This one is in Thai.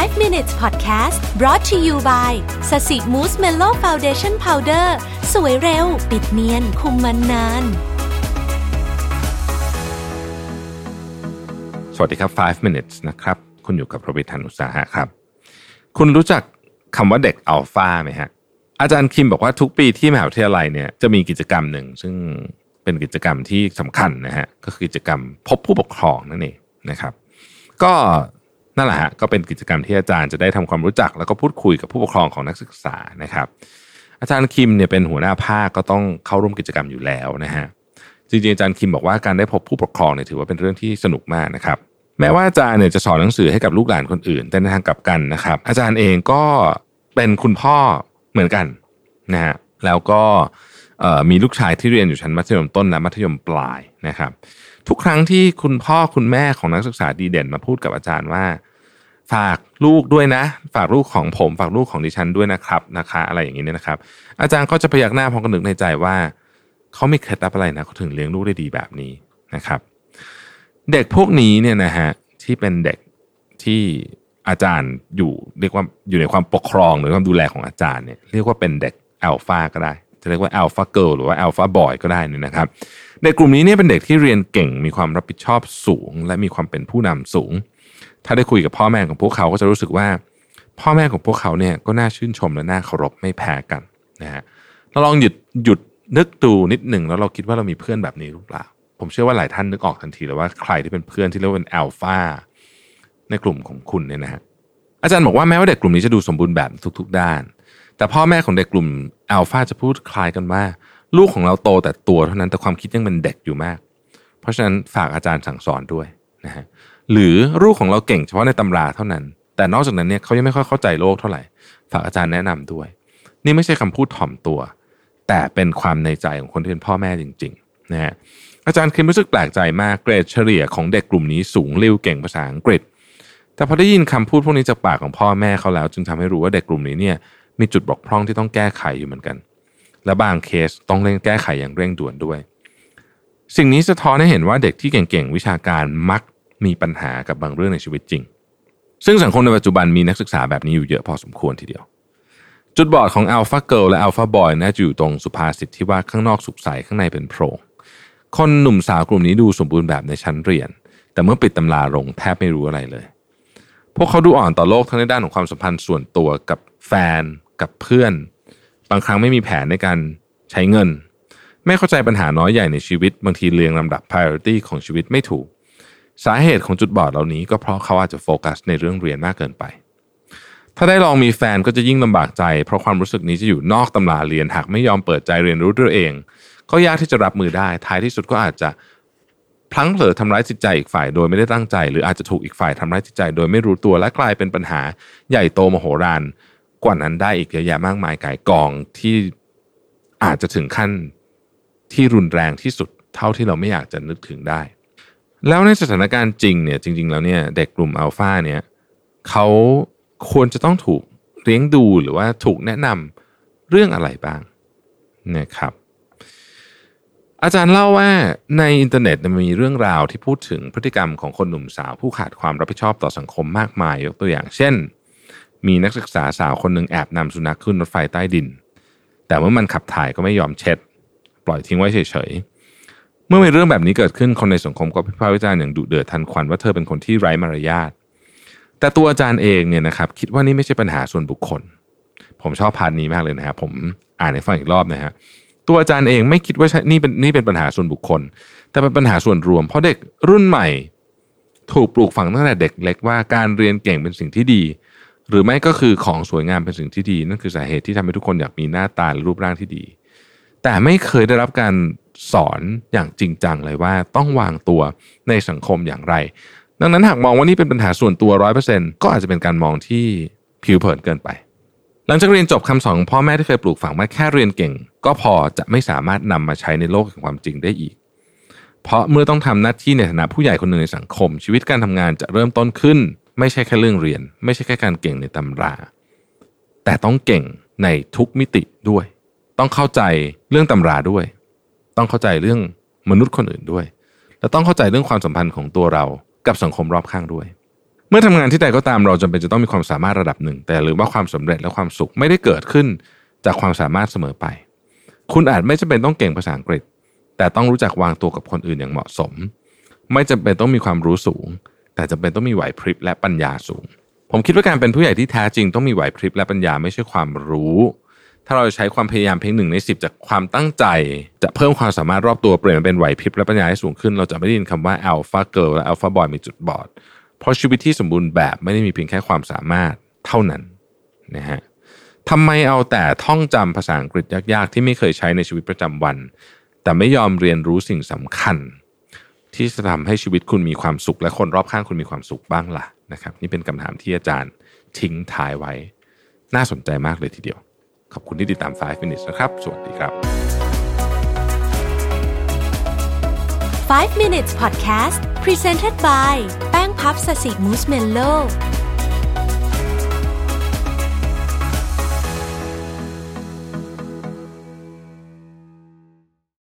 5 minutes podcast brought to you by Sasi Mousse Mellow Foundation Powder สวยเร็ว ปิดเนียน คุมมันนาน สวัสดีครับ 5 minutes นะครับ คุณอยู่กับรวิศ หาญอุตสาหะครับ คุณรู้จักคำว่าเด็กอัลฟาไหมฮะ อาจารย์คิมบอกว่าทุกปีที่มหาวิทยาลัยเนี่ยจะมีกิจกรรมหนึ่ง ซึ่งเป็นกิจกรรมที่สำคัญนะฮะ ก็คือกิจกรรมพบผู้ปกครองนั่นเองนะครับ ก็ นั่นแหละฮะก็เป็นกิจกรรมที่อาจารย์จะได้ทำความรู้จัก แล้วก็พูดคุยกับผู้ปกครองของนักศึกษานะครับ อาจารย์คิมเนี่ยเป็นหัวหน้าภาคก็ต้องเข้าร่วมกิจกรรมอยู่แล้วนะฮะจริงๆอาจารย์คิมบอกว่าการได้พบผู้ปกครองเนี่ยถือว่าเป็นเรื่องที่สนุกมากนะครับ แม้ว่าอาจารย์เนี่ยจะสอนหนังสือให้กับลูกหลานคนอื่น แต่ในทางกลับกันนะครับ อาจารย์เองก็เป็นคุณพ่อเหมือนกันนะฮะแล้วก็เมีลูกชายที่เรียนอยู่ชั้นมัธยมต้นและมัธยมปลายนะครับ ทุกครั้งที่คุณพ่อคุณแม่ของนักศึกษาดีเด่นมาพูดกับอาจารย์ว่า ฝากลูกด้วยนะ ฝากลูกของผม ฝากลูกของดิฉันด้วยนะครับนะคะ อะไรอย่างนี้เนี่ยนะครับ อาจารย์ก็จะพยักหน้าพร้อมกันนึกในใจว่าเขาไมีเคล็ดลับอะไรนะเขาถึงเลี้ยงลูกได้ดีแบบนี้นะครับ เด็กพวกนี้เนี่ยนะฮะที่เป็นเด็กที่อาจารย์อยู่เรียกว่าอยู่ในความปกครองหรือความดูแลของอาจารย์เนี่ยเรียกว่าเป็นเด็กอัลฟาก็ได้ จะเรียกว่าอัลฟาเกิลหรือว่าอัลฟาบอยก็ได้นี่นะครับ เด็กกลุ่มนี้เนี่ยเป็นเด็กที่เรียนเก่งมีความรับผิดชอบสูง และมีความเป็นผู้นำสูง ถ้าได้คุยกับพ่อแม่ของพวกเขาก็จะรู้สึกว่า พ่อแม่ของพวกเขาเนี่ยก็น่าชื่นชมและน่าเคารพไม่แพ้กันนะฮะเราลองหยุดหยุดนึกดูนิดหนึ่งแล้วเราคิดว่าเรามีเพื่อนแบบนี้หรือเปล่า ผมเชื่อว่าหลายท่านนึกออกทันทีเลยว่าใครที่เป็นเพื่อนที่เรียกว่าเป็นอัลฟาในกลุ่มของคุณเนี่ยนะฮะอาจารย์บอกว่าแม้ว่าเด็กกลุ่มนี้จะดูสมบูรณ์แบบทุก ๆ ด้าน แต่พ่อแม่ของเด็กกลุ่ม อัลฟาจะพูดคล้ายกันว่า ลูกของเราโตแต่ตัวเท่านั้นแต่ความคิดยังเป็นเด็กอยู่มาก เพราะฉะนั้นฝากอาจารย์สั่งสอนด้วยนะฮะหรือลูกของเราเก่งเฉพาะในตำราเท่านั้น แต่นอกจากนั้นเนี่ยเขายังไม่ค่อยเข้าใจโลกเท่าไหร่ ฝากอาจารย์แนะนำด้วย นี่ไม่ใช่คำพูดถ่อมตัว แต่เป็นความในใจของคนที่เป็นพ่อแม่จริงๆนะฮะอาจารย์คิมรู้สึกแปลกใจมากเกรดเฉลี่ยของเด็กกลุ่มนี้สูงเร็วเก่งภาษาอังกฤษ แต่พอได้ยินคำพูดพวกนี้จากปากของพ่อแม่เขาแล้ว จึงทำให้รู้ว่าเด็กกลุ่มนี้เนี่ย มีจุดบกพร่องที่ต้องแก้ไขอยู่เหมือนกัน และบางเคสต้องเร่งแก้ไขอย่างเร่งด่วนด้วย สิ่งนี้สะท้อนให้เห็นว่าเด็กที่เก่งๆวิชาการมักมีปัญหากับบางเรื่องในชีวิตจริง ซึ่งสังคมในปัจจุบันมีนักศึกษาแบบนี้อยู่เยอะพอสมควรทีเดียว จุดบอดของ alpha girl และ alpha boy น่าจะอยู่ตรงสุภาษิตที่ว่าข้างนอกสุกใสข้างในเป็นโพรงคนหนุ่มสาวกลุ่มนี้ดูสมบูรณ์แบบในชั้นเรียน แต่เมื่อปิดตำราลงแทบไม่รู้อะไรเลย พวกเขาดูอ่อนต่อโลกทั้งในด้านของความสัมพันธ์ส่วนตัวกับแฟน กับเพื่อน บางครั้งไม่มีแผนในการใช้เงิน ไม่เข้าใจปัญหาน้อยใหญ่ในชีวิต บางทีเรียงลำดับ priority ของชีวิตไม่ถูก สาเหตุของจุดบอดเหล่านี้ก็เพราะเขาอาจจะโฟกัสในเรื่องเรียนมากเกินไป ถ้าได้ลองมีแฟนก็จะยิ่งลำบากใจ เพราะความรู้สึกนี้จะอยู่นอกตำราเรียนหากไม่ยอมเปิดใจเรียนรู้ด้วยเอง ก็ยากที่จะรับมือได้ ท้ายที่สุดก็อาจจะพลั้งเผลอทำร้ายจิตใจอีกฝ่ายโดยไม่ได้ตั้งใจ หรืออาจจะถูกอีกฝ่ายทำร้ายจิตใจ โดยไม่รู้ตัวและกลายเป็นปัญหาใหญ่โตมโหฬาร กว่านั้นได้อีกเยอะแยะมากมายกายกองที่อาจจะถึงขั้นที่รุนแรงที่สุดเท่าที่เราไม่อยากจะนึกถึงได้ แล้วในสถานการณ์จริงเนี่ยจริง ๆ แล้วเนี่ยเด็กกลุ่มอัลฟาเนี่ยเขาควรจะต้องถูกเลี้ยงดูหรือว่าถูกแนะนำเรื่องอะไรบ้างนะครับอาจารย์เล่าว่าในอินเทอร์เน็ตมีเรื่องราวที่พูดถึงพฤติกรรมของคนหนุ่มสาวผู้ขาดความรับผิดชอบต่อสังคมมากมายยกตัวอย่าง เช่น มีนักศึกษาสาวคนหนึ่งแอบนำสุนัขขึ้นรถไฟใต้ดิน แต่เมื่อมันขับถ่ายก็ไม่ยอมเช็ด ปล่อยทิ้งไว้เฉยๆ เมื่อมีเรื่องแบบนี้เกิดขึ้นคนในสังคมก็พิพากษาอย่างดุเดือดทันควันว่าเธอเป็นคนที่ไร้มารยาทแต่ตัวอาจารย์เองเนี่ยนะครับคิดว่านี่ไม่ใช่ปัญหาส่วนบุคคล ผมชอบพาร์ทนี้มากเลยนะครับผมอ่านให้ฟังอีกรอบนะฮะตัวอาจารย์เองไม่คิดว่านี่เป็นนี่เป็นปัญหาส่วนบุคคล แต่เป็นปัญหาส่วนรวม เพราะเด็กรุ่นใหม่ ถูกปลูกฝังตั้งแต่เด็กเล็กว่าการเรียนเก่งเป็นสิ่งที่ดี หรือไม่ก็คือของสวยงามเป็นสิ่งที่ดี นั่นคือสาเหตุที่ทำให้ทุกคนอยากมีหน้าตาและรูปร่างที่ดี แต่ไม่เคยได้รับการสอนอย่างจริงจังเลยว่าต้องวางตัวในสังคมอย่างไร ดังนั้นหากมองว่านี่เป็นปัญหาส่วนตัวร้อยเปอร์เซ็นก็อาจจะเป็นการมองที่ผิวเผินเกินไป หลังจากเรียนจบคำสอนพ่อแม่ที่เคยปลูกฝังมาแค่เรียนเก่ง ก็พอจะไม่สามารถนำมาใช้ในโลกแห่งความจริงได้อีก เพราะเมื่อต้องทำหน้าที่ในฐานะผู้ใหญ่คนหนึ่งในสังคม ชีวิตการทำงานจะเริ่มต้นขึ้น ไม่ใช่แค่เรื่องเรียน ไม่ใช่แค่การเก่งในตำรา แต่ต้องเก่งในทุกมิติด้วย ต้องเข้าใจเรื่องตำราด้วย ต้องเข้าใจเรื่องมนุษย์คนอื่นด้วย และต้องเข้าใจเรื่องความสัมพันธ์ของตัวเรากับสังคมรอบข้างด้วย เมื่อทำงานที่ใดก็ตามเราจำเป็นจะต้องมีความสามารถระดับหนึ่ง แต่หรือว่าความสำเร็จและความสุขไม่ได้เกิดขึ้นจากความสามารถเสมอไป คุณอาจไม่จำเป็นต้องเก่งภาษาอังกฤษ แต่ต้องรู้จักวางตัวกับคนอื่นอย่างเหมาะสม ไม่จำเป็นต้องมีความรู้สูง แต่จำเป็นต้องมีไหวพริบและปัญญาสูง ผมคิดว่าการเป็นผู้ใหญ่ที่แท้จริงต้องมีไหวพริบและปัญญาไม่ใช่ความรู้ ถ้าเราใช้ความพยายามเพียงหนึ่งในสิบจากความตั้งใจ จะเพิ่มความสามารถรอบตัวเปลี่ยนเป็นไหวพริบและปัญญาให้สูงขึ้น เราจะไม่ได้ยินคำว่าอัลฟาเกิร์ลและอัลฟาบอยมีจุดบอด เพราะชีวิตที่สมบูรณ์แบบไม่ได้มีเพียงแค่ความสามารถเท่านั้นนะฮะทำไมเอาแต่ท่องจำภาษาอังกฤษยากๆ ที่ไม่เคยใช้ในชีวิตประจำวัน แต่ไม่ยอมเรียนรู้สิ่งสำคัญ ที่จะทำให้ชีวิตคุณมีความสุข และคนรอบข้างคุณมีความสุขบ้างล่ะนะครับนี่เป็นคำถามที่อาจารย์ทิ้งท้ายไว้ น่าสนใจมากเลยทีเดียว ขอบคุณที่ติดตาม 5 minutes นะครับ สวัสดีครับ 5 minutes podcast presented by แป้งพับสสิมูสเมนโล